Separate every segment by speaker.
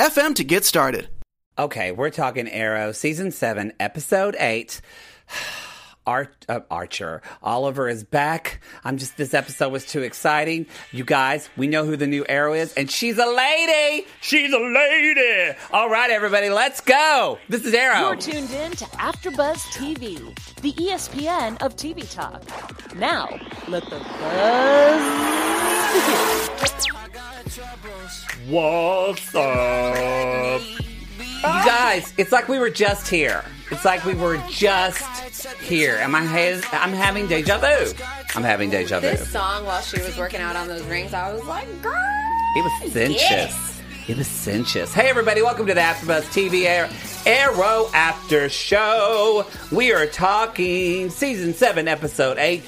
Speaker 1: anchor.fm to get started.
Speaker 2: Okay, we're talking Arrow, season seven, episode eight. Ar- uh, Archer. Oliver is back. I'm just, this episode was too exciting. You guys, we know who the new Arrow is, and she's a lady. She's a lady. All right, everybody, let's go. This is Arrow.
Speaker 3: You're tuned in to AfterBuzz TV, the ESPN of TV talk. Now, let the buzz begin.
Speaker 2: What's up? You guys, it's like we were just here. It's like we were just here. Am I? Ha- I'm having deja vu. I'm having deja vu.
Speaker 4: This song while she was working out on those rings, I was like, girl.
Speaker 2: It was sensuous. It was sensuous. Hey, everybody, welcome to the AfterBuzz TV Air- Arrow After Show. We are talking season seven, episode eight,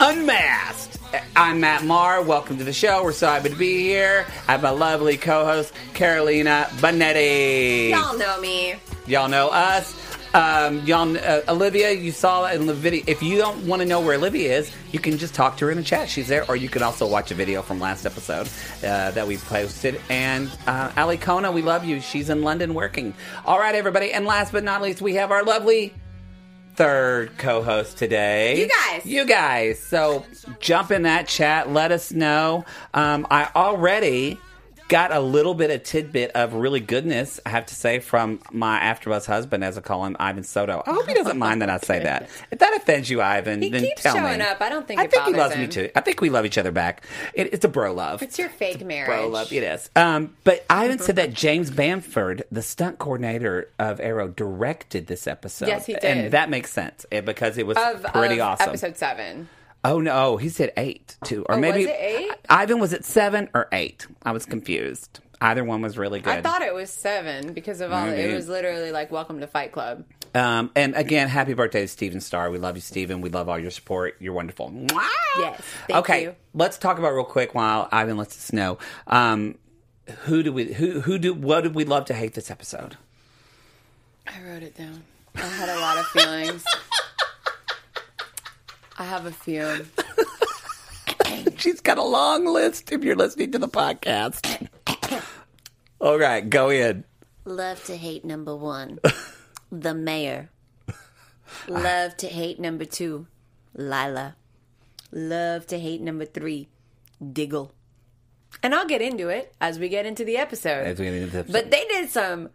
Speaker 2: Unmasked. I'm Matt Marr. Welcome to the show. We're so happy to be here. I have my lovely co-host Carolina Bonetti.
Speaker 4: Y'all know me.
Speaker 2: Y'all know us. Um, y'all, uh, Olivia, you saw in the video. If you don't want to know where Olivia is, you can just talk to her in the chat. She's there, or you can also watch a video from last episode uh, that we posted. And uh, Ali Kona, we love you. She's in London working. All right, everybody. And last but not least, we have our lovely third co-host today.
Speaker 4: You guys.
Speaker 2: You guys. So jump in that chat. Let us know. Um, I already got a little bit of tidbit of really goodness, I have to say, from my AfterBuzz husband, as I call him, Ivan Soto. I hope he doesn't mind that I say that. If that offends you, Ivan,
Speaker 4: He
Speaker 2: then
Speaker 4: keeps
Speaker 2: tell
Speaker 4: showing
Speaker 2: me.
Speaker 4: up. I don't think
Speaker 2: I think he loves me too. I think we love each other back. It, it's a bro love.
Speaker 4: It's your fake marriage.
Speaker 2: Bro love, it is. Um, but Ivan said that James Bamford, the stunt coordinator of Arrow, directed this episode.
Speaker 4: Yes, he did.
Speaker 2: And that makes sense eh, because it was
Speaker 4: Of,
Speaker 2: pretty
Speaker 4: of
Speaker 2: awesome.
Speaker 4: Episode seven.
Speaker 2: Oh no, he said eight too, or
Speaker 4: Oh,
Speaker 2: maybe
Speaker 4: was it eight?
Speaker 2: Ivan was it seven or eight? I was confused. Either one was really good.
Speaker 4: I thought it was seven because of all.
Speaker 2: Maybe.
Speaker 4: It was literally like "Welcome to Fight Club."
Speaker 2: Um, and again, happy birthday to Steven Starr. We love you, Steven. We love all your support. You're wonderful. Mwah!
Speaker 4: Yes, thank
Speaker 2: okay,
Speaker 4: you.
Speaker 2: let's talk about real quick while Ivan lets us know. Um, who do we? Who who do? What did we love to hate this episode?
Speaker 4: I wrote it down. I had a lot of feelings. I have a few.
Speaker 2: She's got a long list. If you're listening to the podcast. all right, go in.
Speaker 5: Love to hate number one, the mayor. Love to hate number two, Lyla. Love to hate number three, Diggle.
Speaker 4: And I'll get into it as we get into the episode.
Speaker 2: As we get into the episode.
Speaker 4: But they did some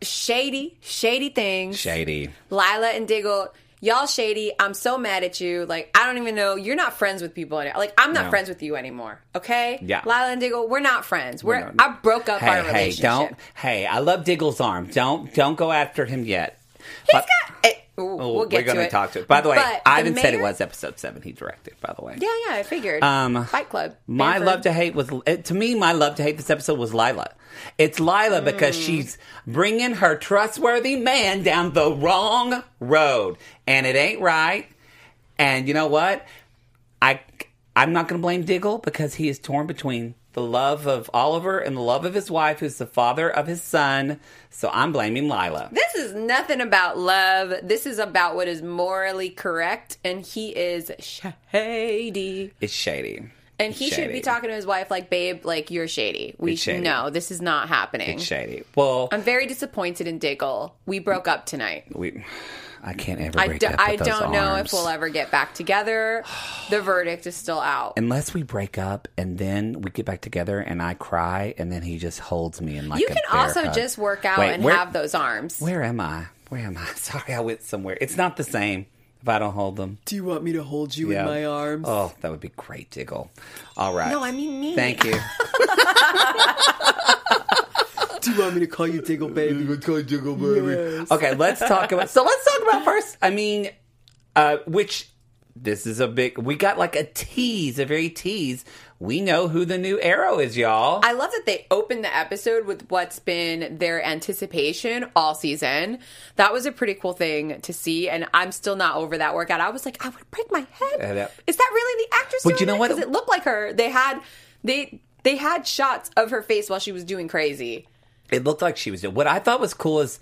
Speaker 4: shady, shady things.
Speaker 2: Shady.
Speaker 4: Lyla and Diggle, y'all shady. I'm so mad at you. Like, I don't even know. You're not friends with people. any- Like, I'm not
Speaker 2: No.
Speaker 4: friends with you anymore. Okay?
Speaker 2: Yeah.
Speaker 4: Lyla and Diggle, we're not friends. We're,
Speaker 2: not.
Speaker 4: I broke up
Speaker 2: Hey,
Speaker 4: our
Speaker 2: hey,
Speaker 4: relationship.
Speaker 2: don't. Hey, I love Diggle's arm. Don't don't go after him yet.
Speaker 4: He's
Speaker 2: But-
Speaker 4: got. eh, ooh,
Speaker 2: Oh,
Speaker 4: we'll get
Speaker 2: we're
Speaker 4: to
Speaker 2: gonna
Speaker 4: it.
Speaker 2: talk to it. By the way,
Speaker 4: But the
Speaker 2: Ivan said it was episode seven. He directed. By the way,
Speaker 4: Yeah, yeah, I figured.
Speaker 2: Um,
Speaker 4: Fight Club.
Speaker 2: My love to hate was it, to me. My love to hate this episode was Lyla. It's Lyla because
Speaker 4: Mm.
Speaker 2: she's bringing her trustworthy man down the wrong road, and it ain't right. And you know what? I I'm not going to blame Diggle because he is torn between the love of Oliver and the love of his wife, who's the father of his son. So I'm blaming Lyla.
Speaker 4: This is nothing about love. This is about what is morally correct, and he is shady.
Speaker 2: It's shady.
Speaker 4: And he
Speaker 2: It's
Speaker 4: should be talking to his wife like, "Babe, like you're shady. We
Speaker 2: It's shady.
Speaker 4: no, this is not happening."
Speaker 2: It's shady. Well,
Speaker 4: I'm very disappointed in Diggle. We broke up tonight.
Speaker 2: we. I can't ever
Speaker 4: I,
Speaker 2: break
Speaker 4: do,
Speaker 2: up
Speaker 4: I
Speaker 2: with those
Speaker 4: don't know if we'll ever get back together. The verdict is still out.
Speaker 2: unless we break up and then we get back together and I cry and then he just holds me in like
Speaker 4: you
Speaker 2: a
Speaker 4: can
Speaker 2: bear
Speaker 4: also
Speaker 2: hug.
Speaker 4: just work out
Speaker 2: Wait,
Speaker 4: and
Speaker 2: where-
Speaker 4: have those arms.
Speaker 2: Where am I? Where am I? Sorry, I went somewhere. It's not the same if I don't hold them.
Speaker 1: Do you want me to hold you
Speaker 2: Yeah.
Speaker 1: in my arms?
Speaker 2: Oh, that would be great, Diggle. All right.
Speaker 4: No, I mean me.
Speaker 2: Thank you.
Speaker 1: Do you want me to call you Diggle Baby?
Speaker 2: Okay, let's talk about. So let's talk about first. I mean, uh, which this is a big. We got like a tease, a very tease. We know who the new Arrow is, y'all.
Speaker 4: I love that they opened the episode with what's been their anticipation all season. That was a pretty cool thing to see, and I'm still not over that workout. I was like, I would break my head.
Speaker 2: Yeah, that-
Speaker 4: Is that really the actress?
Speaker 2: But you know what?
Speaker 4: Because it looked like her. They had they they had shots of her face while she was doing crazy.
Speaker 2: It looked like she was doing. What I thought was cool is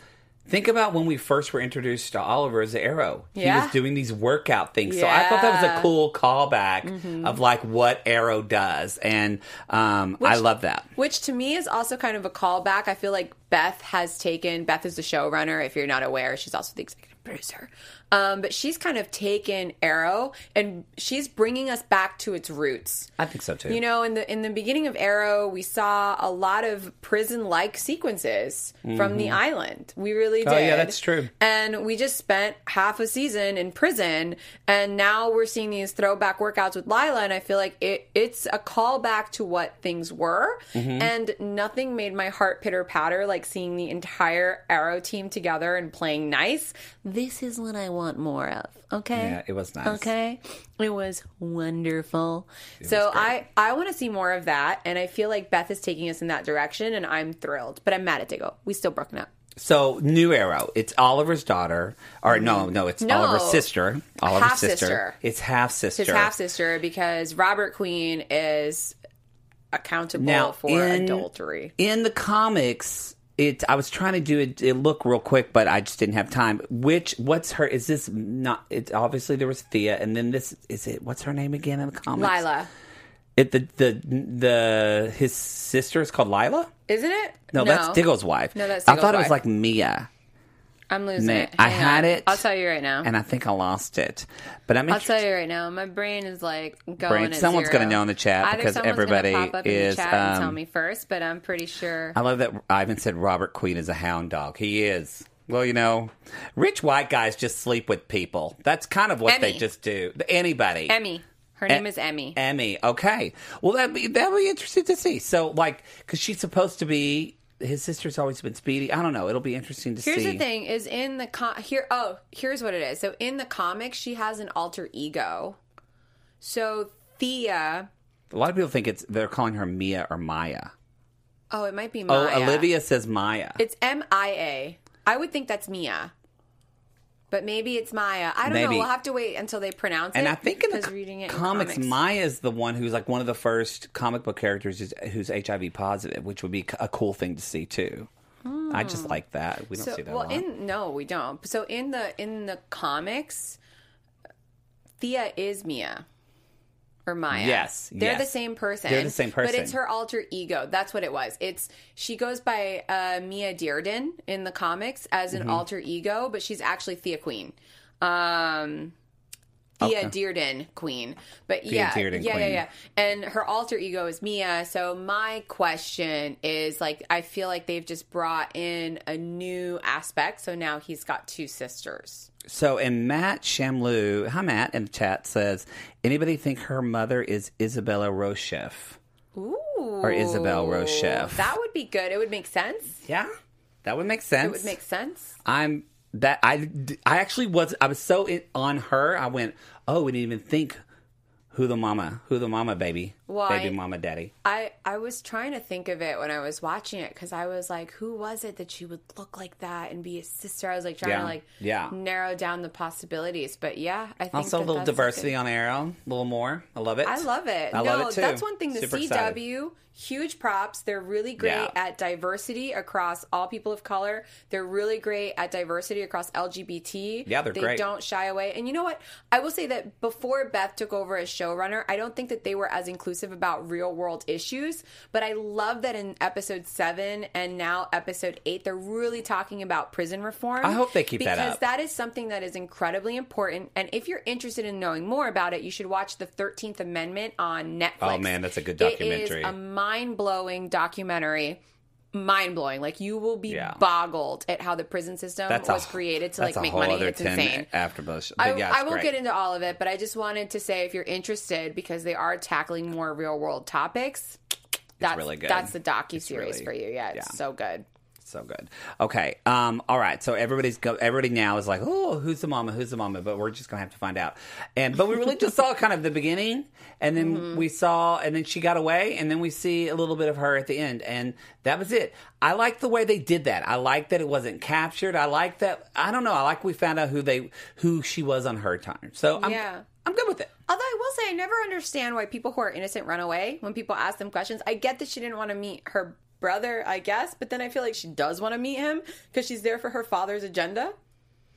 Speaker 2: think about when we first were introduced to Oliver as Arrow. He was doing these workout things. So I thought that was a
Speaker 4: Yeah. Mm-hmm.
Speaker 2: cool callback of like what Arrow does, and um, I love that.
Speaker 4: Which to me is also kind of a callback. I feel like Beth has taken Beth is the showrunner. If you're not aware, she's also the executive producer. Um, but she's kind of taken Arrow and she's bringing us back to its roots.
Speaker 2: I think so too.
Speaker 4: You know, in the in the beginning of Arrow, we saw a lot of prison-like sequences from the island. We really did.
Speaker 2: Oh, yeah, that's true.
Speaker 4: And we just spent half a season in prison, and now we're seeing these throwback workouts with Lyla, and I feel like it it's a callback to what things were,
Speaker 2: Mm-hmm.
Speaker 4: and nothing made my heart pitter patter like seeing the entire Arrow team together and playing nice.
Speaker 5: This is what I want more of. Okay.
Speaker 2: Yeah, it was nice.
Speaker 5: Okay. It was wonderful.
Speaker 4: So I I want to see more of that, and I feel like Beth is taking us in that direction, and I'm thrilled. But I'm mad at Diggle. We still broken up.
Speaker 2: So new Arrow. It's Oliver's daughter, or no, mm-hmm. no, it's
Speaker 4: No.
Speaker 2: Oliver's sister. Oliver's sister.
Speaker 4: Half-sister.
Speaker 2: It's half sister.
Speaker 4: It's half sister, because Robert Queen is accountable
Speaker 2: Now,
Speaker 4: for
Speaker 2: in-
Speaker 4: adultery.
Speaker 2: In the comics, it. I was trying to do it, it look real quick, but I just didn't have time. Which what's her? Is this not? It's obviously there was Thea, and then this is it. What's her name again in the comics?
Speaker 4: Lyla,
Speaker 2: It the the the his sister is called Lyla.
Speaker 4: isn't it?
Speaker 2: No, that's Diggle's wife.
Speaker 4: No, that's
Speaker 2: I
Speaker 4: Diggle's
Speaker 2: thought it was like Mia,
Speaker 4: I'm losing it.
Speaker 2: I had
Speaker 4: on.
Speaker 2: it.
Speaker 4: I'll tell you right now.
Speaker 2: and I think I lost it. But I'm
Speaker 4: I'll tell you right now. My brain is like going.
Speaker 2: Brain- someone's gonna know in the chat
Speaker 4: Either
Speaker 2: because everybody
Speaker 4: pop up
Speaker 2: is,
Speaker 4: in the chat and tell
Speaker 2: um,
Speaker 4: me first, but I'm pretty sure.
Speaker 2: I love that Ivan said Robert Queen is a hound dog. He is. Well, you know, rich white guys just sleep with people. That's kind of what they just do. Anybody.
Speaker 4: Emmy. Her
Speaker 2: E-
Speaker 4: name is Emmy.
Speaker 2: Emmy. Okay. Well, that'd be that'd be interesting to see. So, like, because she's supposed to be his sister's always been Speedy. I don't know. It'll be interesting to
Speaker 4: Here's
Speaker 2: see.
Speaker 4: Here's the thing: is in the com- here. Oh, here's what it is. So in the comics, she has an alter ego. So Thea.
Speaker 2: A lot of people think it's they're calling her Mia or Maya.
Speaker 4: Oh, it might be
Speaker 2: Oh, Olivia says Maya.
Speaker 4: It's M I A. I would think that's Mia. But maybe it's Maya. I don't know. We'll have to wait until they pronounce
Speaker 2: and
Speaker 4: it.
Speaker 2: I think in the co-
Speaker 4: reading it
Speaker 2: comics,
Speaker 4: comics,
Speaker 2: Maya is the one who's like one of the first comic book characters who's, who's HIV positive, which would be a cool thing to see too. I just like that. We don't
Speaker 4: Hmm. So,
Speaker 2: see that
Speaker 4: well, in no, we don't. So in the in the comics, Thea is Mia or Maya.
Speaker 2: Yes,
Speaker 4: they're
Speaker 2: yes.
Speaker 4: the same person.
Speaker 2: They're the same person, but
Speaker 4: it's her alter ego. That's what it was. It's she goes by uh, Mia Dearden in the comics as
Speaker 2: Mm-hmm.
Speaker 4: an alter ego, but she's actually Thea Queen. Um, Thea
Speaker 2: Okay.
Speaker 4: Dearden Queen. But yeah,
Speaker 2: Dearden
Speaker 4: yeah, yeah, yeah. And her alter ego is Mia. So my question is like, I feel like they've just brought in a new aspect. So now he's got two sisters.
Speaker 2: So, and Matt Shamlu, hi Matt, in the chat says, anybody think her mother is Isabella Rochev?
Speaker 4: Ooh.
Speaker 2: Or Isabel Rochev.
Speaker 4: That would be good. It would make sense.
Speaker 2: Yeah, that would make sense.
Speaker 4: It would make sense.
Speaker 2: I'm that I I actually was I was so in, on her. I went, oh, we didn't even think who the mama, who the mama, baby,
Speaker 4: Why?
Speaker 2: baby, mama, daddy.
Speaker 4: I, I was trying to think of it when I was watching it because I was like, who was it that she would look like that and be a sister? I was like trying
Speaker 2: Yeah.
Speaker 4: to like
Speaker 2: Yeah.
Speaker 4: narrow down the possibilities. But yeah, I think
Speaker 2: Also, a little diversity
Speaker 4: good-
Speaker 2: on Arrow, a little more. I love it.
Speaker 4: I love it.
Speaker 2: I
Speaker 4: no,
Speaker 2: love it too.
Speaker 4: that's one thing. The
Speaker 2: Super
Speaker 4: CW,
Speaker 2: excited.
Speaker 4: huge props. They're really great
Speaker 2: Yeah.
Speaker 4: at diversity across all people of color. They're really great at diversity across LGBT.
Speaker 2: Yeah, they're
Speaker 4: they
Speaker 2: great.
Speaker 4: don't shy away. And you know what? I will say that before Beth took over as showrunner, I don't think that they were as inclusive about real world issues. But I love that in episode seven and now episode eight, they're really talking about prison reform.
Speaker 2: I hope they keep that up.
Speaker 4: because that is something that is incredibly important. And if you're interested in knowing more about it, you should watch the 13th Amendment on Netflix.
Speaker 2: Oh, man, that's a good documentary.
Speaker 4: is a mind blowing documentary. Mind blowing. Like you will be
Speaker 2: Yeah.
Speaker 4: boggled at how the prison system
Speaker 2: That's a-
Speaker 4: was created to like make money. It's
Speaker 2: 10
Speaker 4: insane.
Speaker 2: after Bush.
Speaker 4: I,
Speaker 2: yeah,
Speaker 4: I won't
Speaker 2: great.
Speaker 4: get into all of it, but I just wanted to say if you're interested, because they are tackling more real world topics, that's
Speaker 2: really good.
Speaker 4: That's the docu series
Speaker 2: really-
Speaker 4: for you. Yeah, it's
Speaker 2: yeah.
Speaker 4: so good.
Speaker 2: So good. Okay. Um, all right. So everybody's go, everybody now is like, oh, who's the mama? Who's the mama? But we're just gonna have to find out. And but we really just saw kind of the beginning, and then we saw, and then she got away, and then we see a little bit of her at the end, and that was it. I like the way they did that. I like that it wasn't captured. I like that. I don't know. I like we found out who they who she was on her time. So I'm
Speaker 4: Yeah.
Speaker 2: I'm good with it.
Speaker 4: Although I will say, I never understand why people who are innocent run away when people ask them questions. I get that she didn't want to meet her brother, I guess, but then I feel like she does want to meet him because she's there for her father's agenda.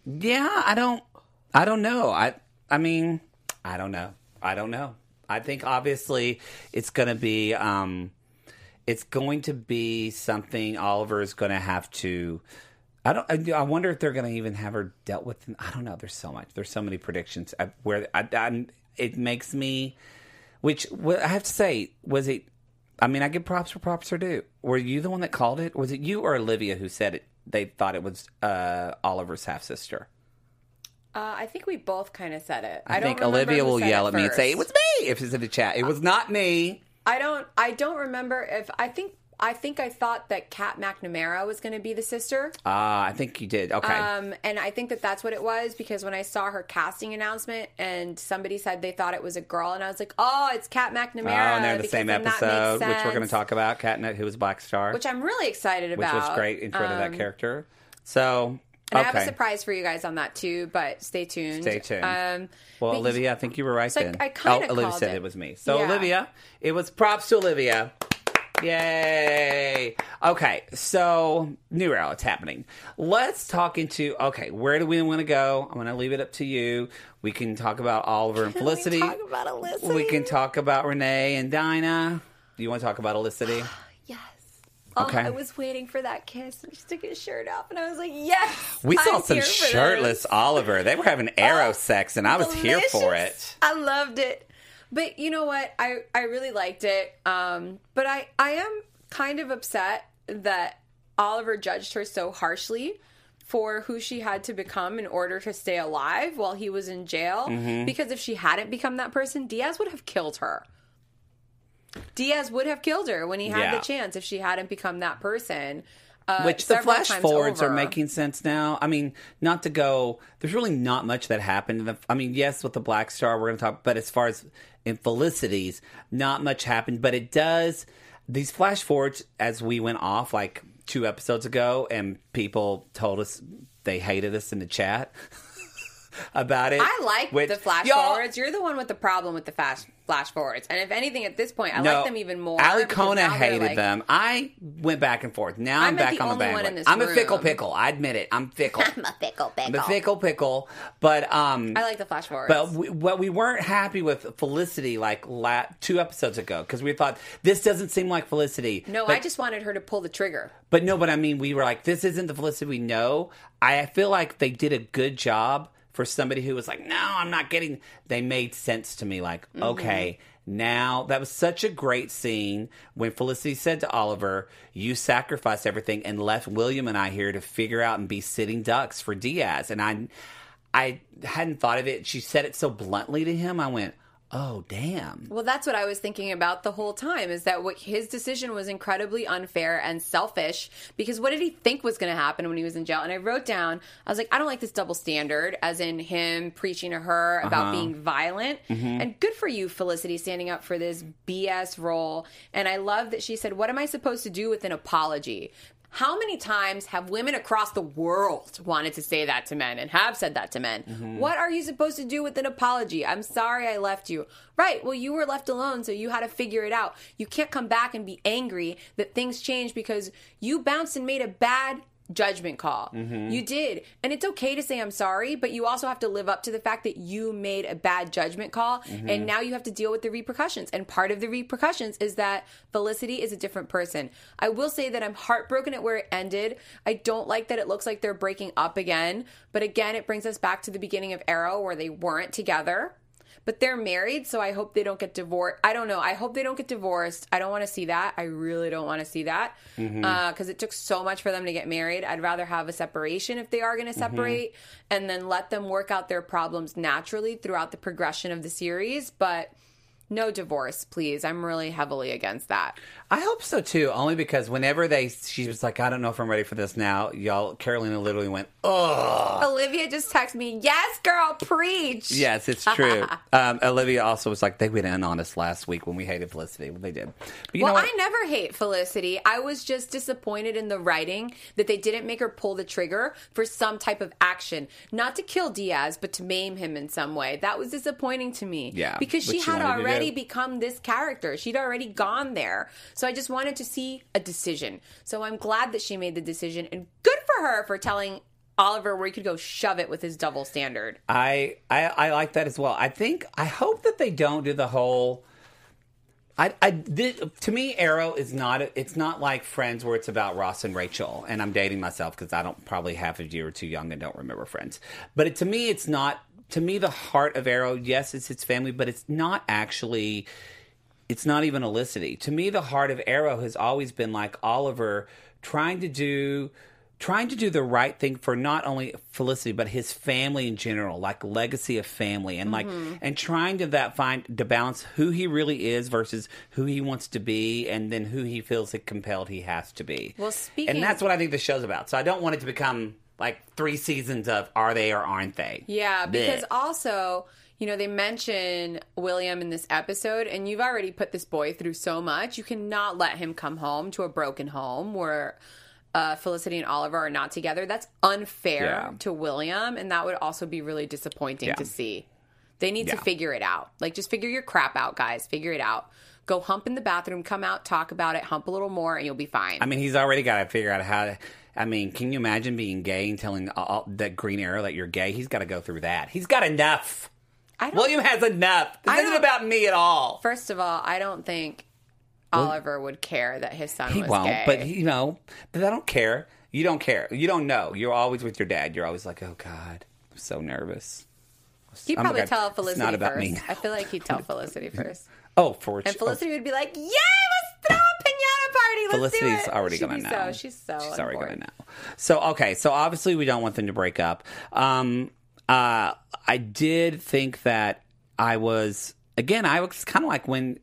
Speaker 2: Yeah, I don't I don't know. I I mean, I don't know. I don't know. I think obviously it's going to be um it's going to be something Oliver is going to have to I don't. I, wonder if they're going to even have her dealt with. I don't know. There's so much. There's so many predictions I, where I, I'm. It makes me. Which I have to say, was it? I mean, I give props where props are due. Were you the one that called it? Was it you or Olivia who said it? They thought it was uh, Oliver's half sister.
Speaker 4: Uh, I think we both kind of said it.
Speaker 2: I,
Speaker 4: don't
Speaker 2: think Olivia will yell at me and say it was me if it's in the chat. It was not me.
Speaker 4: I don't. I don't remember if I think. I think I thought that Kat McNamara was going to be the sister.
Speaker 2: Ah, I think you did. Okay.
Speaker 4: Um, and I think that that's what it was because when I saw her casting announcement and somebody said they thought it was a girl, and I was like, oh, it's Kat McNamara.
Speaker 2: Oh, and they're in the same
Speaker 4: then that makes
Speaker 2: episode, which we're going to talk about. Catnet, who was Black Star,
Speaker 4: Which I'm really excited about.
Speaker 2: which was great intro to that
Speaker 4: Um,
Speaker 2: character. So,
Speaker 4: And
Speaker 2: okay.
Speaker 4: I have a surprise for you guys on that too, but stay tuned.
Speaker 2: Stay tuned.
Speaker 4: Um,
Speaker 2: well, Olivia, I think you were right
Speaker 4: So I-
Speaker 2: then.
Speaker 4: I kinda
Speaker 2: oh, Olivia
Speaker 4: called
Speaker 2: said it.
Speaker 4: it.
Speaker 2: was me. So,
Speaker 4: Yeah.
Speaker 2: Olivia, it was props to Olivia. Yay! Okay, so new era, it's happening. Let's talk into okay. Where do we want to go? I'm going to leave it up to you. We can talk about Oliver and Felicity.
Speaker 4: talk about Felicity?
Speaker 2: We can talk about Renee and Dinah. Do you want to talk about Felicity?
Speaker 4: Yes. Oh,
Speaker 2: Okay.
Speaker 4: I was waiting for that kiss. And she took his shirt off, and I was like, yes.
Speaker 2: We saw
Speaker 4: I'm
Speaker 2: some
Speaker 4: this.
Speaker 2: shirtless Oliver. They were having oh, arrow
Speaker 4: Oh,
Speaker 2: sex, and I was here for it.
Speaker 4: I loved it. But you know what? I I really liked it. Um, but I I am kind of upset that Oliver judged her so harshly for who she had to become in order to stay alive while he was in jail.
Speaker 2: Mm-hmm.
Speaker 4: Because if she hadn't become that person, Diaz would have killed her. Diaz would have killed her when he had
Speaker 2: Yeah.
Speaker 4: the chance if she hadn't become that person. Uh,
Speaker 2: Which the flash forwards are making sense now. I mean, not to go. There's really not much that happened. In the, I mean, yes, with the Black Star, we're going to talk. But as far as in Felicity's, not much happened. But it does. These flash forwards, as we went off like two episodes ago, and people told us they hated us in the chat about it.
Speaker 4: I like
Speaker 2: which-
Speaker 4: the flash forwards. You're the one with the problem with the flash flash forwards. And if anything, at this point, I
Speaker 2: No,
Speaker 4: like them even more.
Speaker 2: Ali Kona hated
Speaker 4: like-
Speaker 2: them. I went back and forth. Now
Speaker 4: I
Speaker 2: I'm, back
Speaker 4: the
Speaker 2: on the
Speaker 4: only one
Speaker 2: bandwagon.
Speaker 4: in this
Speaker 2: I'm a fickle pickle. I admit it. I'm fickle.
Speaker 5: I'm a fickle
Speaker 2: I'm a
Speaker 5: pickle.
Speaker 2: fickle pickle. But um,
Speaker 4: I like the flash forwards.
Speaker 2: but we, what we weren't happy with Felicity like la- two episodes ago because we thought this doesn't seem like Felicity.
Speaker 4: no,
Speaker 2: but,
Speaker 4: I just wanted her to pull the trigger.
Speaker 2: But no, but I mean, we were like, this isn't the Felicity we know. I feel like they did a good job for somebody who was like, no, I'm not getting. They made sense to me. Like,
Speaker 4: Mm-hmm.
Speaker 2: okay, now that was such a great scene when Felicity said to Oliver, "You sacrificed everything and left William and I here to figure out and be sitting ducks for Diaz." And I, I hadn't thought of it. She said it so bluntly to him. I went, "Oh, damn."
Speaker 4: Well, that's what I was thinking about the whole time is that what his decision was incredibly unfair and selfish because what did he think was going to happen when he was in jail? And I wrote down, I was like, I don't like this double standard, as in him preaching to her about uh-huh. being violent. Mm-hmm. And good for you, Felicity, standing up for this BS role. And I love that she said, What am I supposed to do with an apology? How many times have women across the world wanted to say that to men and have said that to men? Mm-hmm. What are you supposed to do with an apology? I'm sorry I left you. Right. Well, you were left alone, so you had to figure it out. You can't come back and be angry that things changed because you bounced and made a bad judgment call. Mm-hmm. You did. And it's okay to say I'm sorry, but you also have to live up to the fact that you made a bad judgment call mm-hmm. and now you have to deal with the repercussions. And part of the repercussions is that Felicity is a different person. I will say that I'm heartbroken at where it ended. I don't like that it looks like they're breaking up again, but again, it brings us back to the beginning of Arrow where they weren't together. But they're married, so I hope they don't get divorced. I don't know. I hope they don't get divorced. I don't want to see that. I really don't want to see that mm-hmm. uh, because it took so much for them to get married. I'd rather have a separation if they are going to mm-hmm. separate, and then let them work out their problems naturally throughout the progression of the series. But no divorce, please. I'm really heavily against that.
Speaker 2: I hope so too. Only because whenever they, she was like, I don't know if I'm ready for this now. Y'all, Carolina literally went, oh.
Speaker 4: Olivia just texted me, "Yes, girl, preach."
Speaker 2: Yes, it's true. um, Olivia also was like, they went in on us last week when we hated Felicity. Well, they did.
Speaker 4: Well? I never hate Felicity. I was just disappointed in the writing that they didn't make her pull the trigger for some type of action. Not to kill Diaz, but to maim him in some way. That was disappointing to me.
Speaker 2: Yeah,
Speaker 4: Because she
Speaker 2: she
Speaker 4: had
Speaker 2: to
Speaker 4: already become this character. She'd already gone there. So I just wanted to see a decision. So I'm glad that she made the decision and good for her for telling Oliver where he could go shove it with his double standard.
Speaker 2: I, I I like that as well. I think I hope that they don't do the whole. I, I this, to me, Arrow is not. It's not like Friends where it's about Ross and Rachel. And I'm dating myself because I don't probably half a year or too young and don't remember Friends. But it, to me, it's not. To me, the heart of Arrow, yes, it's its family, but it's not actually it's not even Olicity. To me, the heart of Arrow has always been like Oliver trying to do trying to do the right thing for not only Felicity but his family in general, like legacy of family, and like
Speaker 4: Mm-hmm.
Speaker 2: and trying to that find to balance who he really is versus who he wants to be, and then who he feels compelled he has to be.
Speaker 4: Well, speaking-
Speaker 2: and that's what I think the show's about. So I don't want it to become like three seasons of are they or aren't they?
Speaker 4: Yeah, because
Speaker 2: Blech.
Speaker 4: also, you know, they mention William in this episode, and you've already put this boy through so much. You cannot let him come home to a broken home where uh, Felicity and Oliver are not together. That's unfair
Speaker 2: Yeah.
Speaker 4: to William, and that would also be really disappointing
Speaker 2: Yeah.
Speaker 4: to see. They need to figure it out. Like, just figure your crap out, guys. Figure it out. Go hump in the bathroom, come out, talk about it, hump a little more, and you'll be fine.
Speaker 2: I mean, he's already got to figure out how to. I mean, can you imagine being gay and telling all, that Green Arrow that you're gay? He's got to go through that. He's got enough.
Speaker 4: I don't,
Speaker 2: William has enough. This isn't about me at all.
Speaker 4: First of all, I don't think Oliver would care that his son
Speaker 2: He
Speaker 4: was
Speaker 2: won't,
Speaker 4: gay.
Speaker 2: but you know, but I don't care. You don't care. You don't know. You're always with your dad. You're always like, oh God, I'm so nervous.
Speaker 4: He'd
Speaker 2: Oh
Speaker 4: probably
Speaker 2: God,
Speaker 4: tell Felicity
Speaker 2: not about
Speaker 4: first.
Speaker 2: me.
Speaker 4: I feel like he'd tell Felicity first.
Speaker 2: Oh, for
Speaker 4: And Felicity would be like, "Yay, let's throw a pinata party. Let's
Speaker 2: Felicity's
Speaker 4: do it."
Speaker 2: already
Speaker 4: She'd
Speaker 2: gonna know.
Speaker 4: So, she's so
Speaker 2: She's already
Speaker 4: board.
Speaker 2: gonna know. So okay, so obviously we don't want them to break up. Um, uh, I did think that I was again. I was kind of like when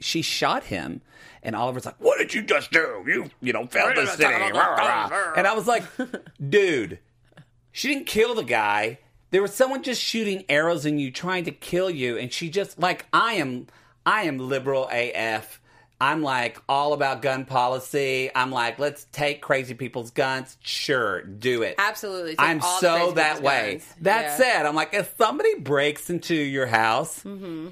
Speaker 2: she shot him, and Oliver's like, "What did you just do? You, you know, Felicity." rah, rah, rah." And I was like, "Dude, she didn't kill the guy." There was someone just shooting arrows in you, trying to kill you, and she just like I am. I am liberal AF. I'm like all about gun policy. I'm like, let's take crazy people's guns. Sure, do it.
Speaker 4: Absolutely. Take
Speaker 2: I'm so that way.
Speaker 4: guns.
Speaker 2: That
Speaker 4: Yeah.
Speaker 2: said, I'm like, if somebody breaks into your house,
Speaker 4: Mm-hmm.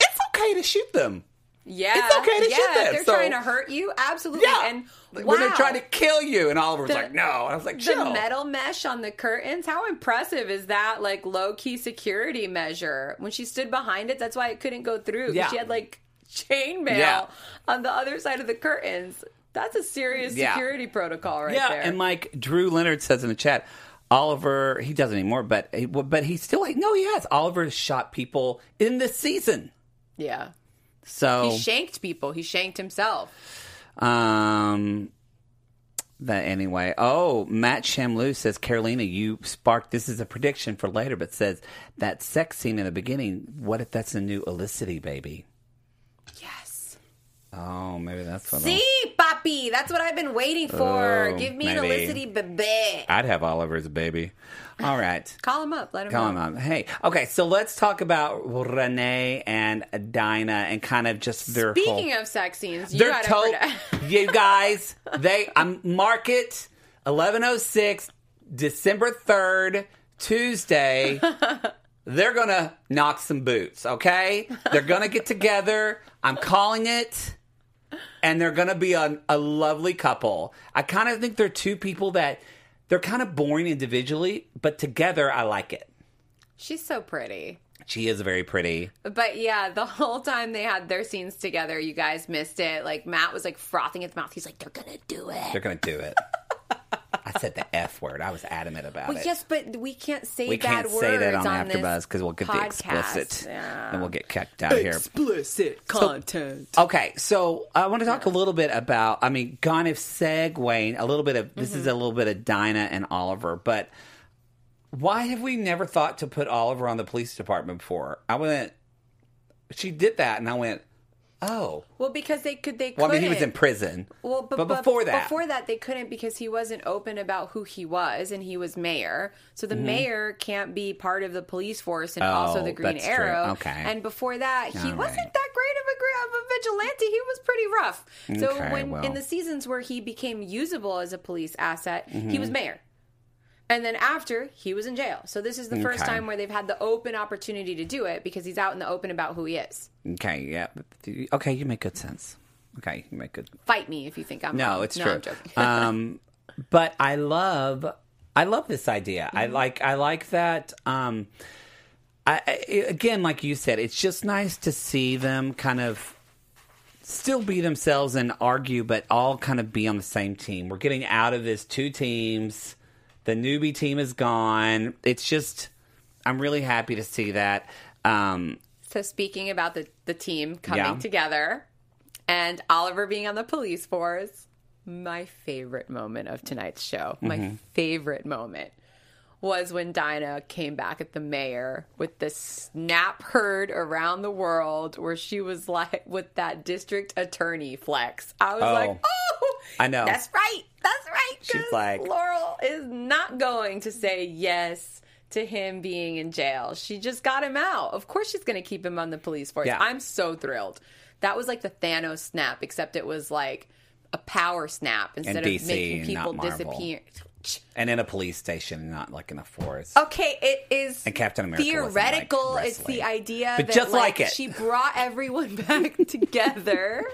Speaker 2: it's okay to shoot them.
Speaker 4: Yeah,
Speaker 2: It's okay to
Speaker 4: yeah,
Speaker 2: shoot them,
Speaker 4: If they're
Speaker 2: so-
Speaker 4: trying to hurt you, absolutely.
Speaker 2: Yeah.
Speaker 4: And wow,
Speaker 2: trying to kill you, and Oliver's
Speaker 4: The-
Speaker 2: like, no. And I was like,
Speaker 4: the metal mesh on the curtains. How impressive is that? Like low key security measure. When she stood behind it, that's why it couldn't go through.
Speaker 2: Yeah.
Speaker 4: She had like chainmail
Speaker 2: Yeah.
Speaker 4: on the other side of the curtains. That's a serious
Speaker 2: Yeah.
Speaker 4: security protocol right
Speaker 2: yeah,
Speaker 4: there.
Speaker 2: and like Drew Leonard says in the chat, Oliver, he doesn't anymore, but eh, but he still like no, he has. Oliver shot people in this season,
Speaker 4: yeah.
Speaker 2: so
Speaker 4: He shanked people. He shanked himself.
Speaker 2: Um. That anyway. Oh, Matt Shamlou says, Carolina, you sparked. This is a prediction for later, but says that sex scene in the beginning. What if that's a new Olicity baby?
Speaker 4: Yes.
Speaker 2: Oh, maybe that's what. I'll-
Speaker 4: See, papi, that's what I've been waiting for.
Speaker 2: Oh,
Speaker 4: Give me an
Speaker 2: maybe.
Speaker 4: Olicity bebe.
Speaker 2: I'd have Oliver's baby. All right.
Speaker 4: Call him up. Let him
Speaker 2: Come
Speaker 4: know.
Speaker 2: on. Hey. Okay. So let's talk about Renee and Dinah and kind of just their whole.
Speaker 4: Speaking of sex scenes, you
Speaker 2: They're
Speaker 4: gotta
Speaker 2: you guys. They um, I'm market eleven oh six December third Tuesday. They're gonna knock some boots. Okay, they're gonna get together. I'm calling it. And they're gonna be a, a lovely couple. I kind of think they're two people that they're kind of boring individually, but together I like it.
Speaker 4: She's so pretty.
Speaker 2: She is very pretty.
Speaker 4: But yeah, the whole time they had their scenes together, you guys missed it. Like Matt was like frothing at the mouth. He's like, "They're gonna do it."
Speaker 2: They're gonna do it. I said the F word. I was adamant about
Speaker 4: Well,
Speaker 2: it.
Speaker 4: yes, but we can't say
Speaker 2: we
Speaker 4: bad
Speaker 2: can't
Speaker 4: words
Speaker 2: say that on,
Speaker 4: on
Speaker 2: AfterBuzz because we'll get the explicit,
Speaker 4: Yeah.
Speaker 2: and we'll get kicked out here.
Speaker 4: Explicit content.
Speaker 2: Okay, so I want to talk a little bit about. I mean, kind of segueing a little bit of this
Speaker 4: Mm-hmm.
Speaker 2: is a little bit of Dinah and Oliver, but why have we never thought to put Oliver on the police department before? I went. she did that, and I went, oh.
Speaker 4: Well, because they could, they
Speaker 2: Well, I mean, he was in prison.
Speaker 4: Well, but,
Speaker 2: but before that,
Speaker 4: before that, they couldn't because he wasn't open about who he was, and he was mayor. So the mayor can't be part of the police force and also
Speaker 2: Mm-hmm. Oh,
Speaker 4: the Green
Speaker 2: that's true.
Speaker 4: Arrow.
Speaker 2: Okay.
Speaker 4: And before that, he
Speaker 2: All
Speaker 4: wasn't
Speaker 2: right.
Speaker 4: that great of a, of a vigilante. He was pretty rough. So
Speaker 2: Okay,
Speaker 4: when
Speaker 2: well.
Speaker 4: in the seasons where he became usable as a police asset, he
Speaker 2: Mm-hmm.
Speaker 4: was mayor. And then after, he was in jail. So this is the first
Speaker 2: Okay.
Speaker 4: time where they've had the open opportunity to do it because he's out in the open about who he is.
Speaker 2: okay, yeah, okay, you make good sense. Okay, you make good.
Speaker 4: Fight me if you think I'm
Speaker 2: No,
Speaker 4: wrong.
Speaker 2: it's
Speaker 4: no,
Speaker 2: true.
Speaker 4: I'm joking.
Speaker 2: um, but I love, I love this idea. I
Speaker 4: Mm-hmm.
Speaker 2: like, I like that. Um, I, I again, like you said, it's just nice to see them kind of still be themselves and argue, but all kind of be on the same team. We're getting out of this two teams. The newbie team is gone. It's just, I'm really happy to see that. Um,
Speaker 4: So speaking about the the team coming
Speaker 2: Yeah.
Speaker 4: together and Oliver being on the police force, my favorite moment of tonight's show,
Speaker 2: Mm-hmm.
Speaker 4: my favorite moment was when Dinah came back at the mayor with the snap heard around the world where she was like with that district attorney flex. I was
Speaker 2: Oh.
Speaker 4: like, "Oh,
Speaker 2: I know.
Speaker 4: That's right. That's right."
Speaker 2: She's like-
Speaker 4: Laurel is not going to say yes to him being in jail. She just got him out. Of course, she's going to keep him on the police force.
Speaker 2: Yeah.
Speaker 4: I'm so thrilled. That was like the Thanos snap, except it was like a power snap instead of
Speaker 2: DC,
Speaker 4: making people disappear.
Speaker 2: and in a police station, not like in a forest.
Speaker 4: Okay, it is
Speaker 2: And Captain America wasn't, like,
Speaker 4: theoretical. it's the idea
Speaker 2: But
Speaker 4: that
Speaker 2: just like it.
Speaker 4: she brought everyone back together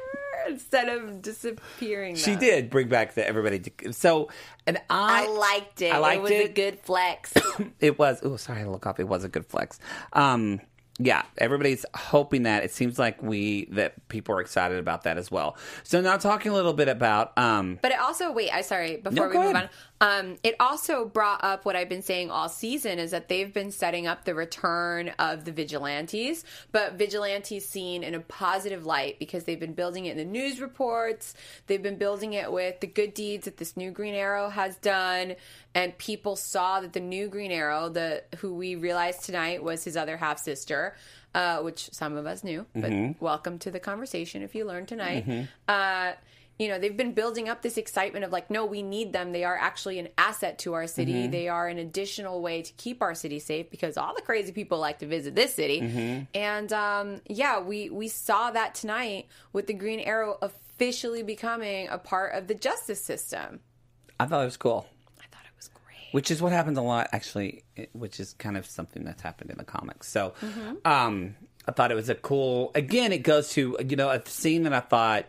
Speaker 4: instead of disappearing.
Speaker 2: She
Speaker 4: them.
Speaker 2: did bring back the everybody. So, and I,
Speaker 4: I liked it.
Speaker 2: I liked
Speaker 4: it was
Speaker 2: it.
Speaker 4: a good flex.
Speaker 2: It was. Oh, sorry, I had to look off. It was a good flex. Um, yeah, everybody's hoping that. It seems like we that people are excited about that as well. So now talking a little bit about. Um,
Speaker 4: But it also wait, I sorry, before
Speaker 2: No,
Speaker 4: we move
Speaker 2: ahead.
Speaker 4: on. Um, it also brought up what I've been saying all season is that they've been setting up the return of the vigilantes, but vigilantes seen in a positive light because they've been building it in the news reports, they've been building it with the good deeds that this new Green Arrow has done, and people saw that the new Green Arrow, the who we realized tonight was his other half sister, uh, which some of us knew, but
Speaker 2: Mm-hmm.
Speaker 4: welcome to the conversation if you learned tonight. Uh, you know they've been building up this excitement of like no we need them they are actually an asset to our city
Speaker 2: Mm-hmm.
Speaker 4: they are an additional way to keep our city safe because all the crazy people like to visit this city
Speaker 2: Mm-hmm.
Speaker 4: and um, yeah we we saw that tonight with the green arrow officially becoming a part of the justice system
Speaker 2: I thought it was cool.
Speaker 4: i thought it was great
Speaker 2: which is what happens a lot actually which is kind of something that's happened in the comics so
Speaker 4: Mm-hmm.
Speaker 2: um i thought it was a cool again it goes to you know a scene that i thought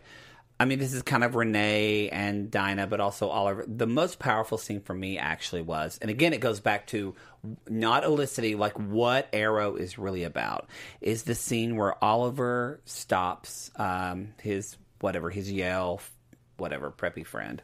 Speaker 2: i mean this is kind of renee and dinah but also oliver the most powerful scene for me actually was and again it goes back to not olicity like what arrow is really about is the scene where oliver stops um his whatever his yale whatever preppy friend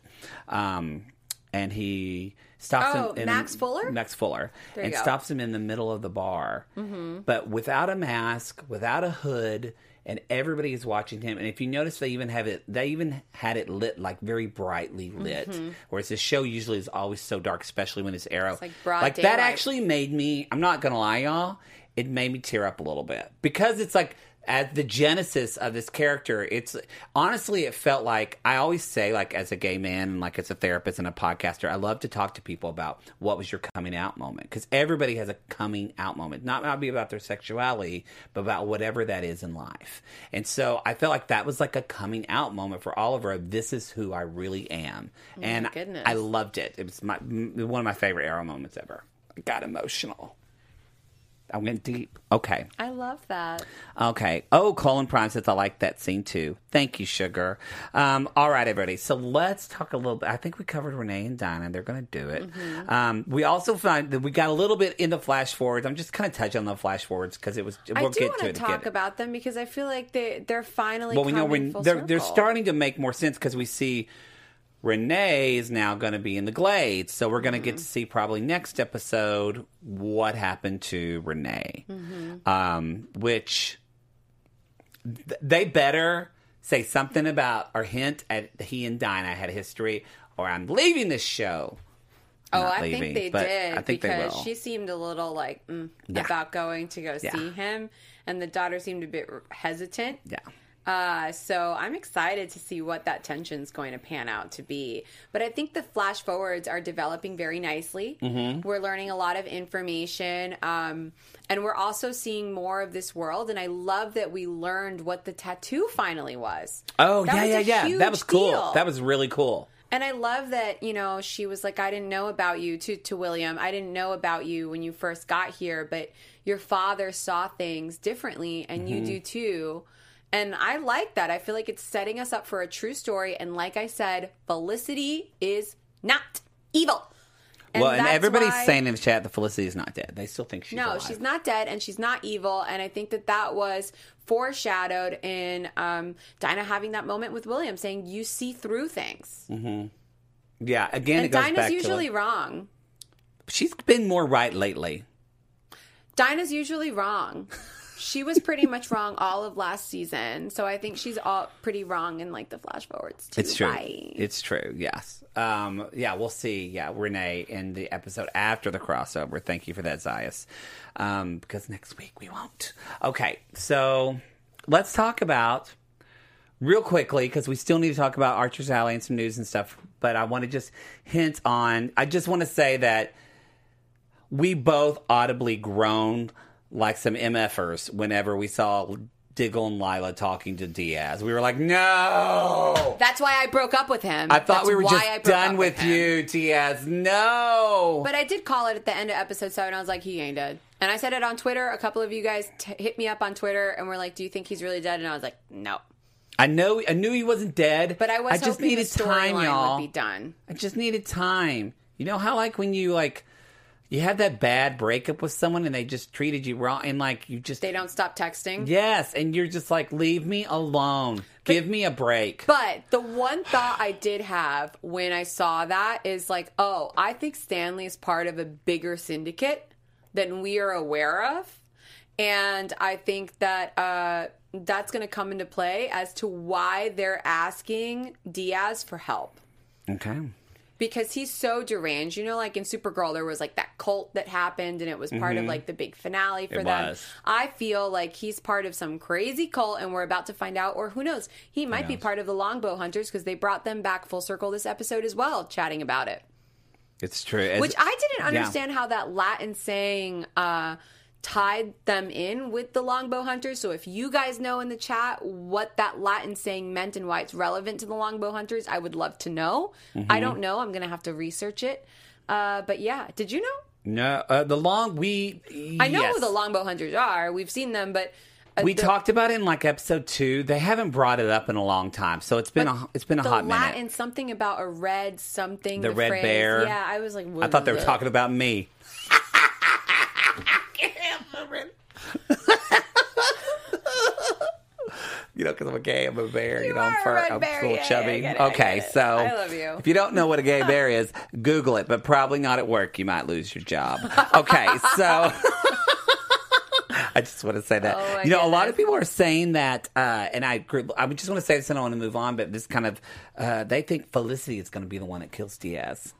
Speaker 2: um and he stops
Speaker 4: Oh,
Speaker 2: him in
Speaker 4: Max Fuller?
Speaker 2: Max Fuller, and
Speaker 4: go.
Speaker 2: stops him in the middle of the bar, mm-hmm. but without a mask, without a hood, and everybody is watching him. And if you notice, they even have it. They even had it lit like very brightly lit, whereas this show usually is always so dark, especially when it's Arrow.
Speaker 4: Mm-hmm. like broad
Speaker 2: that
Speaker 4: daylight.
Speaker 2: actually made me. I'm not gonna lie, y'all. It made me tear up a little bit because it's like at the genesis of this character it's honestly it felt like i always say like as a gay man and like as a therapist and a podcaster i love to talk to people about what was your coming out moment because everybody has a coming out moment. Not not be about their sexuality but about whatever that is in life. And so i felt like that was like a coming out moment for oliver this is who i really am. Oh and
Speaker 4: goodness.
Speaker 2: i loved it. It was my one of my favorite arrow moments ever. I got emotional I went deep. Okay.
Speaker 4: i love that
Speaker 2: Okay. Oh, Colin Prime says I like that scene too. Thank you, Sugar. Um, all right, everybody. So let's talk a little bit. I think we covered Renee and Dinah. They're going to do it.
Speaker 4: Mm-hmm.
Speaker 2: Um, we also find that we got a little bit into flash forwards. I'm just kind of touching on the flash forwards because it was. We'll
Speaker 4: i do
Speaker 2: get
Speaker 4: want
Speaker 2: to
Speaker 4: talk about them because i feel like they they're finally
Speaker 2: Well, we know when they're they're starting to make more sense because we see Renee is now going to be in the Glades, so we're going to get to see probably next episode what happened to Renee, um, which th- they better say something about or hint at he and Dinah had a history, or I'm leaving this show.
Speaker 4: Oh, I
Speaker 2: leaving,
Speaker 4: think they did
Speaker 2: I think
Speaker 4: because
Speaker 2: they will.
Speaker 4: she seemed a little like mm,
Speaker 2: Yeah.
Speaker 4: about going to go
Speaker 2: Yeah.
Speaker 4: see him, and the daughter seemed a bit hesitant.
Speaker 2: yeah.
Speaker 4: Uh, so I'm excited to see what that tension's going to pan out to be. But I think the flash forwards are developing very nicely.
Speaker 2: Mm-hmm.
Speaker 4: We're learning a lot of information, um, and we're also seeing more of this world. And I love that we learned what the tattoo finally was.
Speaker 2: Oh
Speaker 4: That
Speaker 2: yeah,
Speaker 4: was
Speaker 2: yeah, yeah. That was cool.
Speaker 4: deal.
Speaker 2: That was really cool.
Speaker 4: And I love that, you know, she was like, I didn't know about you to, to William. I didn't know about you when you first got here, but your father saw things differently and you do too. And I like that. I feel like it's setting us up for a true story. And like I said, Felicity is not evil.
Speaker 2: well, and everybody's
Speaker 4: why-
Speaker 2: saying in the chat that Felicity is not dead. They still think she's
Speaker 4: no,
Speaker 2: alive.
Speaker 4: she's not dead, and she's not evil. And I think that that was foreshadowed in um, Dinah having that moment with William, saying you see through things.
Speaker 2: Yeah, again, it
Speaker 4: And Dinah's usually
Speaker 2: to
Speaker 4: wrong.
Speaker 2: she's been more right lately.
Speaker 4: Dinah's usually wrong. She was pretty much wrong all of last season, so I think she's all pretty wrong in like the flash forwards too.
Speaker 2: It's true.
Speaker 4: right?
Speaker 2: It's true. Yes. Um, yeah, we'll see. Yeah, Renee in the episode after the crossover. Thank you for that, Zayas. Um, because next week we won't. Okay, so let's talk about real quickly because we still need to talk about Archer's Alley and some news and stuff. But I want to just hint on. I just want to say that we both audibly groaned like some MFers whenever we saw Diggle and Lyla talking to Diaz. We were like, no.
Speaker 4: That's why I broke up with him.
Speaker 2: I thought
Speaker 4: That's
Speaker 2: we were
Speaker 4: why
Speaker 2: just done
Speaker 4: up
Speaker 2: with you, Diaz. No.
Speaker 4: But I did call it at the end of episode seven. I was like, he ain't dead. And I said it on Twitter. A couple of you guys t- hit me up on Twitter and were like, "Do you think he's really dead?" And I was like, "No."
Speaker 2: I know. I knew he wasn't dead.
Speaker 4: But I was
Speaker 2: I
Speaker 4: just
Speaker 2: needed time, y'all.
Speaker 4: would be done.
Speaker 2: I just needed time. You know how like when you like you have that bad breakup with someone and they just treated you wrong and like you just
Speaker 4: They don't stop texting.
Speaker 2: yes and you're just like leave me alone. Give me a break.
Speaker 4: But the one thought I did have when I saw that is like, oh, I think Stanley is part of a bigger syndicate than we are aware of. And I think that uh, that's going to come into play as to why they're asking Diaz for help.
Speaker 2: okay.
Speaker 4: Because he's so deranged. You know, like in Supergirl, there was like that cult that happened and it was part of like the big finale for
Speaker 2: Mm-hmm. It
Speaker 4: them.
Speaker 2: was.
Speaker 4: I feel like he's part of some crazy cult and we're about to find out, or who knows, he might be part of the Longbow Hunters because they brought them back full circle this episode as well, chatting about it.
Speaker 2: It's true. As-
Speaker 4: Which I didn't
Speaker 2: yeah.
Speaker 4: understand how that Latin saying uh, tied them in with the Longbow Hunters. So if you guys know in the chat what that Latin saying meant and why it's relevant to the Longbow Hunters, I would love to know.
Speaker 2: Mm-hmm.
Speaker 4: I don't know. I'm going to have to research it. Uh, but yeah, did you know?
Speaker 2: No, uh, the long we.
Speaker 4: I know who the Longbow Hunters are. We've seen them, but uh,
Speaker 2: We
Speaker 4: the,
Speaker 2: talked about it in like episode two. They haven't brought it up in a long time, so it's been a it's been a
Speaker 4: the
Speaker 2: hot
Speaker 4: Latin
Speaker 2: minute.
Speaker 4: something about a red something.
Speaker 2: The red
Speaker 4: phrase.
Speaker 2: bear.
Speaker 4: Yeah, I was like,
Speaker 2: I thought they were talking about me. you know, because I'm a gay, I'm a bear. You,
Speaker 4: You
Speaker 2: know, I'm, fur, I'm
Speaker 4: bear.
Speaker 2: full
Speaker 4: Yeah, yeah,
Speaker 2: chubby.
Speaker 4: get it,
Speaker 2: okay, so
Speaker 4: I love you.
Speaker 2: if you don't know what a gay bear is, Google it, but probably not at work. You might lose your job. Okay, so. I just want to say that.
Speaker 4: Oh,
Speaker 2: you know, a lot of people are saying that, uh, and I agree. I just want to say this and I want to move on, but this kind of, uh, they think Felicity is going to be the one that kills Diaz.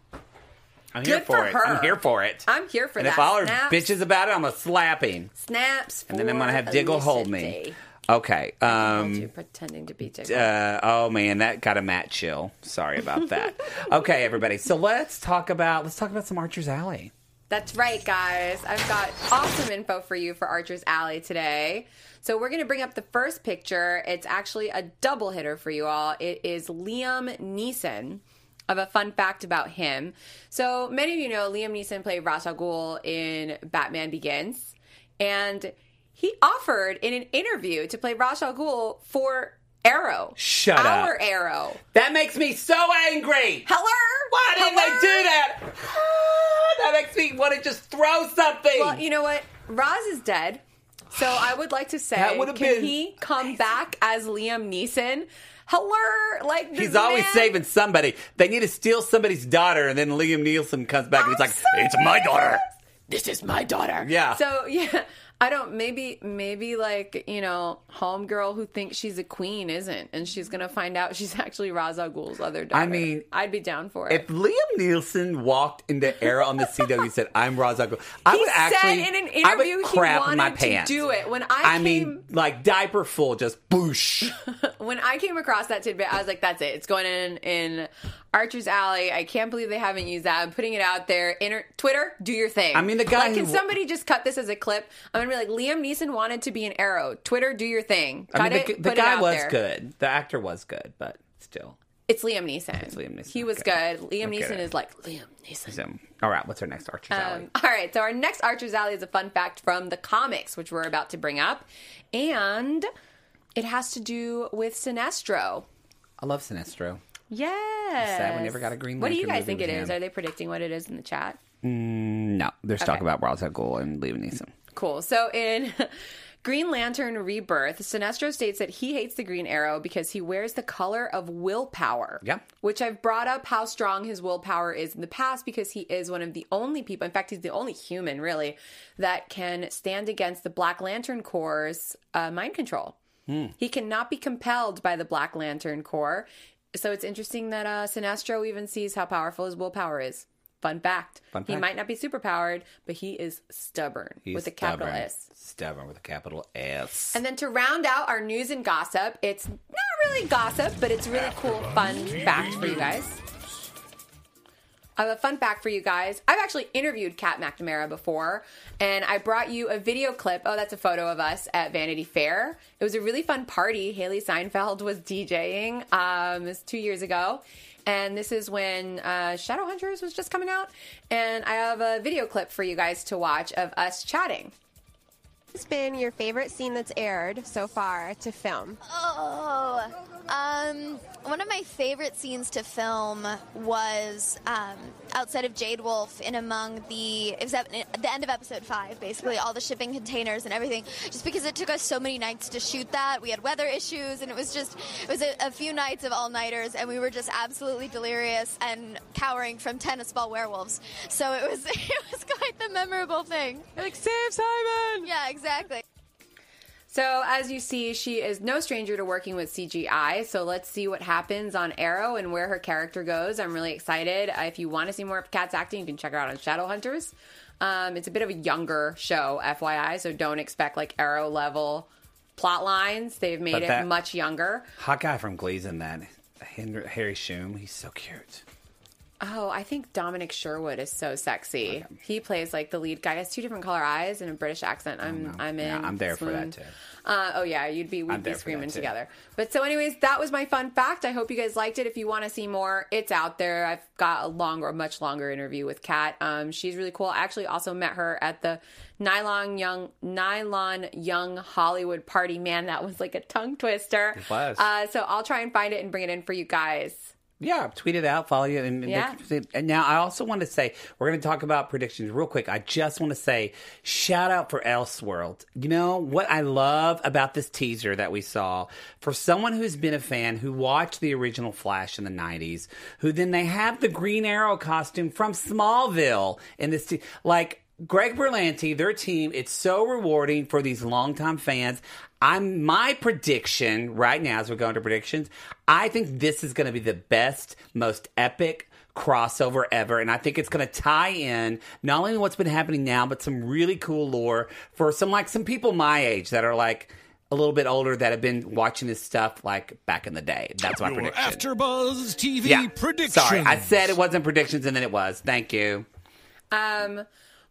Speaker 2: I'm here for,
Speaker 4: for
Speaker 2: it.
Speaker 4: her.
Speaker 2: I'm here for it.
Speaker 4: I'm here for
Speaker 2: and
Speaker 4: that.
Speaker 2: if all her
Speaker 4: Snaps.
Speaker 2: bitches about it, I'm a slapping.
Speaker 4: Snaps.
Speaker 2: And then I'm going to have Diggle hold me. Okay. Um,
Speaker 4: you pretending to be Diggle.
Speaker 2: uh, oh man, that got a Matt chill. Sorry about that. okay, everybody. So let's talk about let's talk about some Archer's Alley.
Speaker 4: That's right, guys. I've got awesome info for you for Archer's Alley today. So we're going to bring up the first picture. It's actually a double hitter for you all. It is Liam Neeson. Of a fun fact about him. So many of you know Liam Neeson played Ra's al Ghul in Batman Begins, and he offered in an interview to play Ra's al Ghul for Arrow.
Speaker 2: Shut up.
Speaker 4: Our Arrow.
Speaker 2: That makes me so angry.
Speaker 4: Hello.
Speaker 2: Why didn't
Speaker 4: Hello?
Speaker 2: they do that? Ah, that makes me want to just throw something.
Speaker 4: Well, you know what? Ra's is dead. So I would like to say,
Speaker 2: That
Speaker 4: can
Speaker 2: been
Speaker 4: he come back as Liam Neeson? Hello, like
Speaker 2: He's always
Speaker 4: man-
Speaker 2: saving somebody. They need to steal somebody's daughter, and then Liam Neeson comes back and he's like,
Speaker 4: so
Speaker 2: "It's my daughter."
Speaker 4: this is my daughter.
Speaker 2: Yeah.
Speaker 4: So yeah, I don't. Maybe maybe like you know, homegirl who thinks she's a queen isn't, and she's gonna find out she's actually Ra's al Ghul's other daughter.
Speaker 2: I mean,
Speaker 4: I'd be down for it.
Speaker 2: If Liam Neeson walked into Arrow on the CW and said, "I'm Ra's al Ghul," I
Speaker 4: He
Speaker 2: would
Speaker 4: said
Speaker 2: actually
Speaker 4: in an
Speaker 2: I would
Speaker 4: interview he
Speaker 2: crap in my
Speaker 4: wanted to do it. When I
Speaker 2: I
Speaker 4: came-
Speaker 2: mean, like diaper full, just boosh.
Speaker 4: When I came across that tidbit, I was like, "That's it. It's going in in Archer's Alley." I can't believe they haven't used that. I'm putting it out there. Inter- Twitter, do your thing.
Speaker 2: I mean, the guy
Speaker 4: Like, can somebody just cut this as a clip? I'm gonna be like, Liam Neeson wanted to be an Arrow. Twitter, do your thing. Cut
Speaker 2: I mean,
Speaker 4: it.
Speaker 2: the,
Speaker 4: put
Speaker 2: the guy
Speaker 4: out
Speaker 2: was
Speaker 4: there.
Speaker 2: good. The actor was good, but still.
Speaker 4: It's Liam Neeson. It's
Speaker 2: Liam Neeson,
Speaker 4: He was
Speaker 2: okay.
Speaker 4: good. Liam
Speaker 2: Okay.
Speaker 4: Neeson is like Liam Neeson.
Speaker 2: So, all right, what's our next Archer's Alley?
Speaker 4: Um, all right, so our next Archer's Alley is a fun fact from the comics, which we're about to bring up, and it has to do with Sinestro.
Speaker 2: I love Sinestro.
Speaker 4: Yes.
Speaker 2: Sad we never got a Green
Speaker 4: What do you guys think it is? Are they predicting what it is in the chat?
Speaker 2: No, there's talk about Ra's al Ghul and Liam Neeson.
Speaker 4: Cool. So in Green Lantern Rebirth, Sinestro states that he hates the Green Arrow because he wears the color of willpower.
Speaker 2: Yeah.
Speaker 4: Which I've brought up how strong his willpower is in the past because he is one of the only people, in fact, he's the only human really, that can stand against the Black Lantern Corps' uh, mind control. He cannot be compelled by the Black Lantern Corps. So it's interesting that uh, Sinestro even sees how powerful his willpower is. Fun fact.
Speaker 2: Fun
Speaker 4: He might not be super powered, but he is stubborn
Speaker 2: He's
Speaker 4: with a capital
Speaker 2: stubborn.
Speaker 4: S.
Speaker 2: Stubborn with a capital S.
Speaker 4: And then to round out our news and gossip, it's not really gossip, but it's really cool, fun fact for you guys. I have a fun fact for you guys. I've actually interviewed Kat McNamara before, and I brought you a video clip. Oh, that's a photo of us at Vanity Fair. It was a really fun party. Hailee Steinfeld was DJing. Um, was two years ago. And this is when uh, Shadowhunters was just coming out. And I have a video clip for you guys to watch of us chatting.
Speaker 6: What's been your favorite scene that's aired so far to film?
Speaker 7: Oh, um, one of my favorite scenes to film was um, outside of Jade Wolf in among the it was at the end of episode five, basically all the shipping containers and everything. Just because it took us so many nights to shoot that, we had weather issues, and it was just it was a, a few nights of all nighters, and we were just absolutely delirious and cowering from tennis ball werewolves. So it was it was quite the memorable thing.
Speaker 6: Like save Simon!
Speaker 7: Yeah, exactly.
Speaker 4: So, as you see, she is no stranger to working with CGI. So, let's see what happens on Arrow and where her character goes. I'm really excited. Uh, if you want to see more of Kat's acting, you can check her out on Shadowhunters. Um, it's a bit of a younger show, FYI, so don't expect like Arrow level plot lines. They've made it much younger.
Speaker 2: Hot guy from Glee's in that. Henry, Harry Shum. He's so cute.
Speaker 4: Oh, I think Dominic Sherwood is so sexy. He plays like the lead guy. He has two different color eyes and a British accent. I'm I'm in.
Speaker 2: Yeah, I'm there for that, too.
Speaker 4: Uh, oh yeah, you'd be we'd be screaming together. But so, anyways, that was my fun fact. I hope you guys liked it. If you want to see more, it's out there. I've got a longer, much longer interview with Kat. Um, she's really cool. I actually also met her at the Nylon Young Nylon Young Hollywood party. Man, that was like a tongue twister.
Speaker 2: It was.
Speaker 4: Uh, so I'll try and find it and bring it in for you guys.
Speaker 2: Yeah, tweet it out, follow you. And, and
Speaker 4: Yeah.
Speaker 2: and now I also want to say, we're going to talk about predictions real quick. I just want to say, shout out for Elseworld. You know, what I love about this teaser that we saw, for someone who's been a fan, who watched the original Flash in the 90s, who then they have the Green Arrow costume from Smallville in this, te- like, Greg Berlanti, their team, it's so rewarding for these longtime fans. I'm my prediction right now as we're going to predictions. I think this is going to be the best, most epic crossover ever, and I think it's going to tie in not only what's been happening now, but some really cool lore for some like some people my age that are like a little bit older that have been watching this stuff like back in the day. That's my
Speaker 8: Your
Speaker 2: prediction.
Speaker 8: AfterBuzz TV
Speaker 2: yeah,
Speaker 8: predictions.
Speaker 2: sorry, I said it wasn't predictions, and then it was. Thank you.
Speaker 4: Um,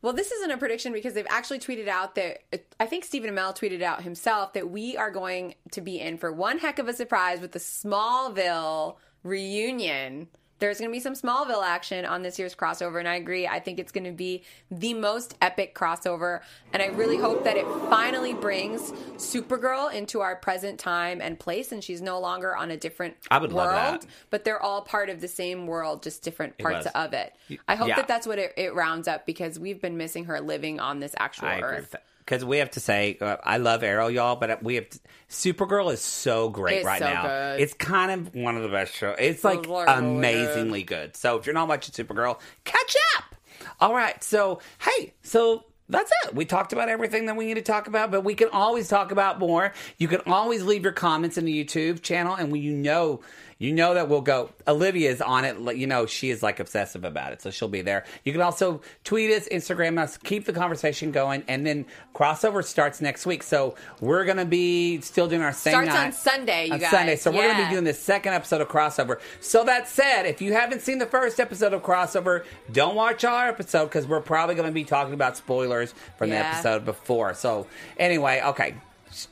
Speaker 4: well, this isn't a prediction because they've actually tweeted out that I think Stephen Amell tweeted out himself that we are going to be in for one heck of a surprise with the Smallville reunion. There's going to be some Smallville action on this year's crossover, and I agree. I think it's going to be the most epic crossover, and I really hope that it finally brings Supergirl into our present time and place, and she's no longer on a different
Speaker 2: I would
Speaker 4: world,
Speaker 2: love that.
Speaker 4: but they're all part of the same world, just different parts
Speaker 2: was.
Speaker 4: of it. I hope
Speaker 2: Yeah.
Speaker 4: that that's what it, it rounds up because we've been missing her living on this actual
Speaker 2: I
Speaker 4: earth.
Speaker 2: Because we have to say, uh, I love Arrow, y'all, but we have to, Supergirl is so great
Speaker 4: It's
Speaker 2: right
Speaker 4: so
Speaker 2: now.
Speaker 4: good.
Speaker 2: It's kind of one of the best shows. It's like
Speaker 4: It's like really
Speaker 2: amazingly good. So if you're not watching Supergirl, catch up. All right. So, hey, so that's it. We talked about everything that we need to talk about, but we can always talk about more. You can always leave your comments in the YouTube channel, and when you know, you know that we'll go. Olivia is on it. You know, she is like obsessive about it, so she'll be there. You can also tweet us, Instagram us, keep the conversation going, and then crossover starts next week. So we're gonna be still doing our same
Speaker 4: Starts
Speaker 2: night
Speaker 4: on Sunday, you
Speaker 2: on
Speaker 4: guys.
Speaker 2: Sunday. So we're gonna be doing the second episode of crossover. So that said, if you haven't seen the first episode of crossover, don't watch our episode because we're probably going to be talking about spoilers from the episode before. So anyway, okay,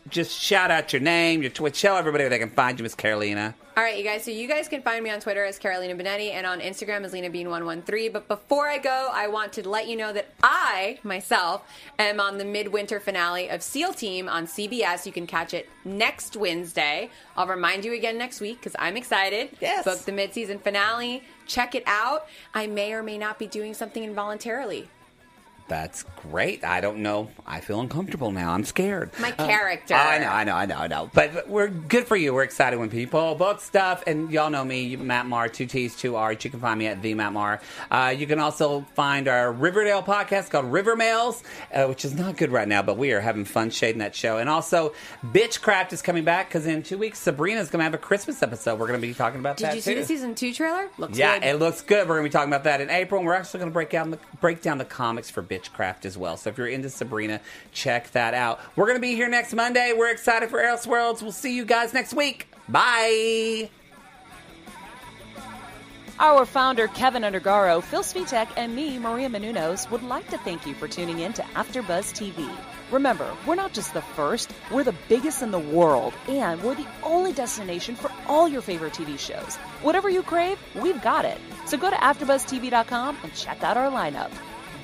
Speaker 2: just shout out your name, your Twitch. Tell everybody where they can find you, Miss Carolina.
Speaker 4: All right, you guys. So you guys can find me on Twitter as Carolina Bonetti and on Instagram as Lena Bean113. But before I go, I want to let you know that I myself am on the midwinter finale of SEAL Team on CBS. You can catch it next Wednesday. I'll remind you again next week because I'm excited.
Speaker 2: Yes.
Speaker 4: Book the mid-season finale. Check it out. I may or may not be doing something involuntarily.
Speaker 2: That's great. I don't know. I feel uncomfortable now. I'm scared.
Speaker 4: My character.
Speaker 2: Oh, I know, I know, I know, I know. But we're good for you. We're excited when people book stuff. And y'all know me, Matt Marr, two T's, two R's. You can find me at the Matt Marr. Uh, you can also find our Riverdale podcast called River Mails, uh, which is not good right now, but we are having fun shading that show. And also, Bitchcraft is coming back because in two weeks, Sabrina's going to have a Christmas episode. We're going to be talking about
Speaker 4: Did
Speaker 2: that Did
Speaker 4: you see
Speaker 2: too.
Speaker 4: the season two trailer? Looks
Speaker 2: Yeah,
Speaker 4: good.
Speaker 2: it looks good. We're going to be talking about that in April. And we're actually going to break down the break down the comics for Bitchcraft as well. So if you're into Sabrina, check that out. We're going to be here next Monday. We're excited for Elseworlds. We'll see you guys next week. Bye.
Speaker 3: Our founder, Kevin Undergaro, Phil Svitek, and me, Maria Menounos, would like to thank you for tuning in to AfterBuzz TV. Remember, we're not just the first, we're the biggest in the world, and we're the only destination for all your favorite TV shows. Whatever you crave, we've got it. So go to AfterBuzzTV.com and check out our lineup.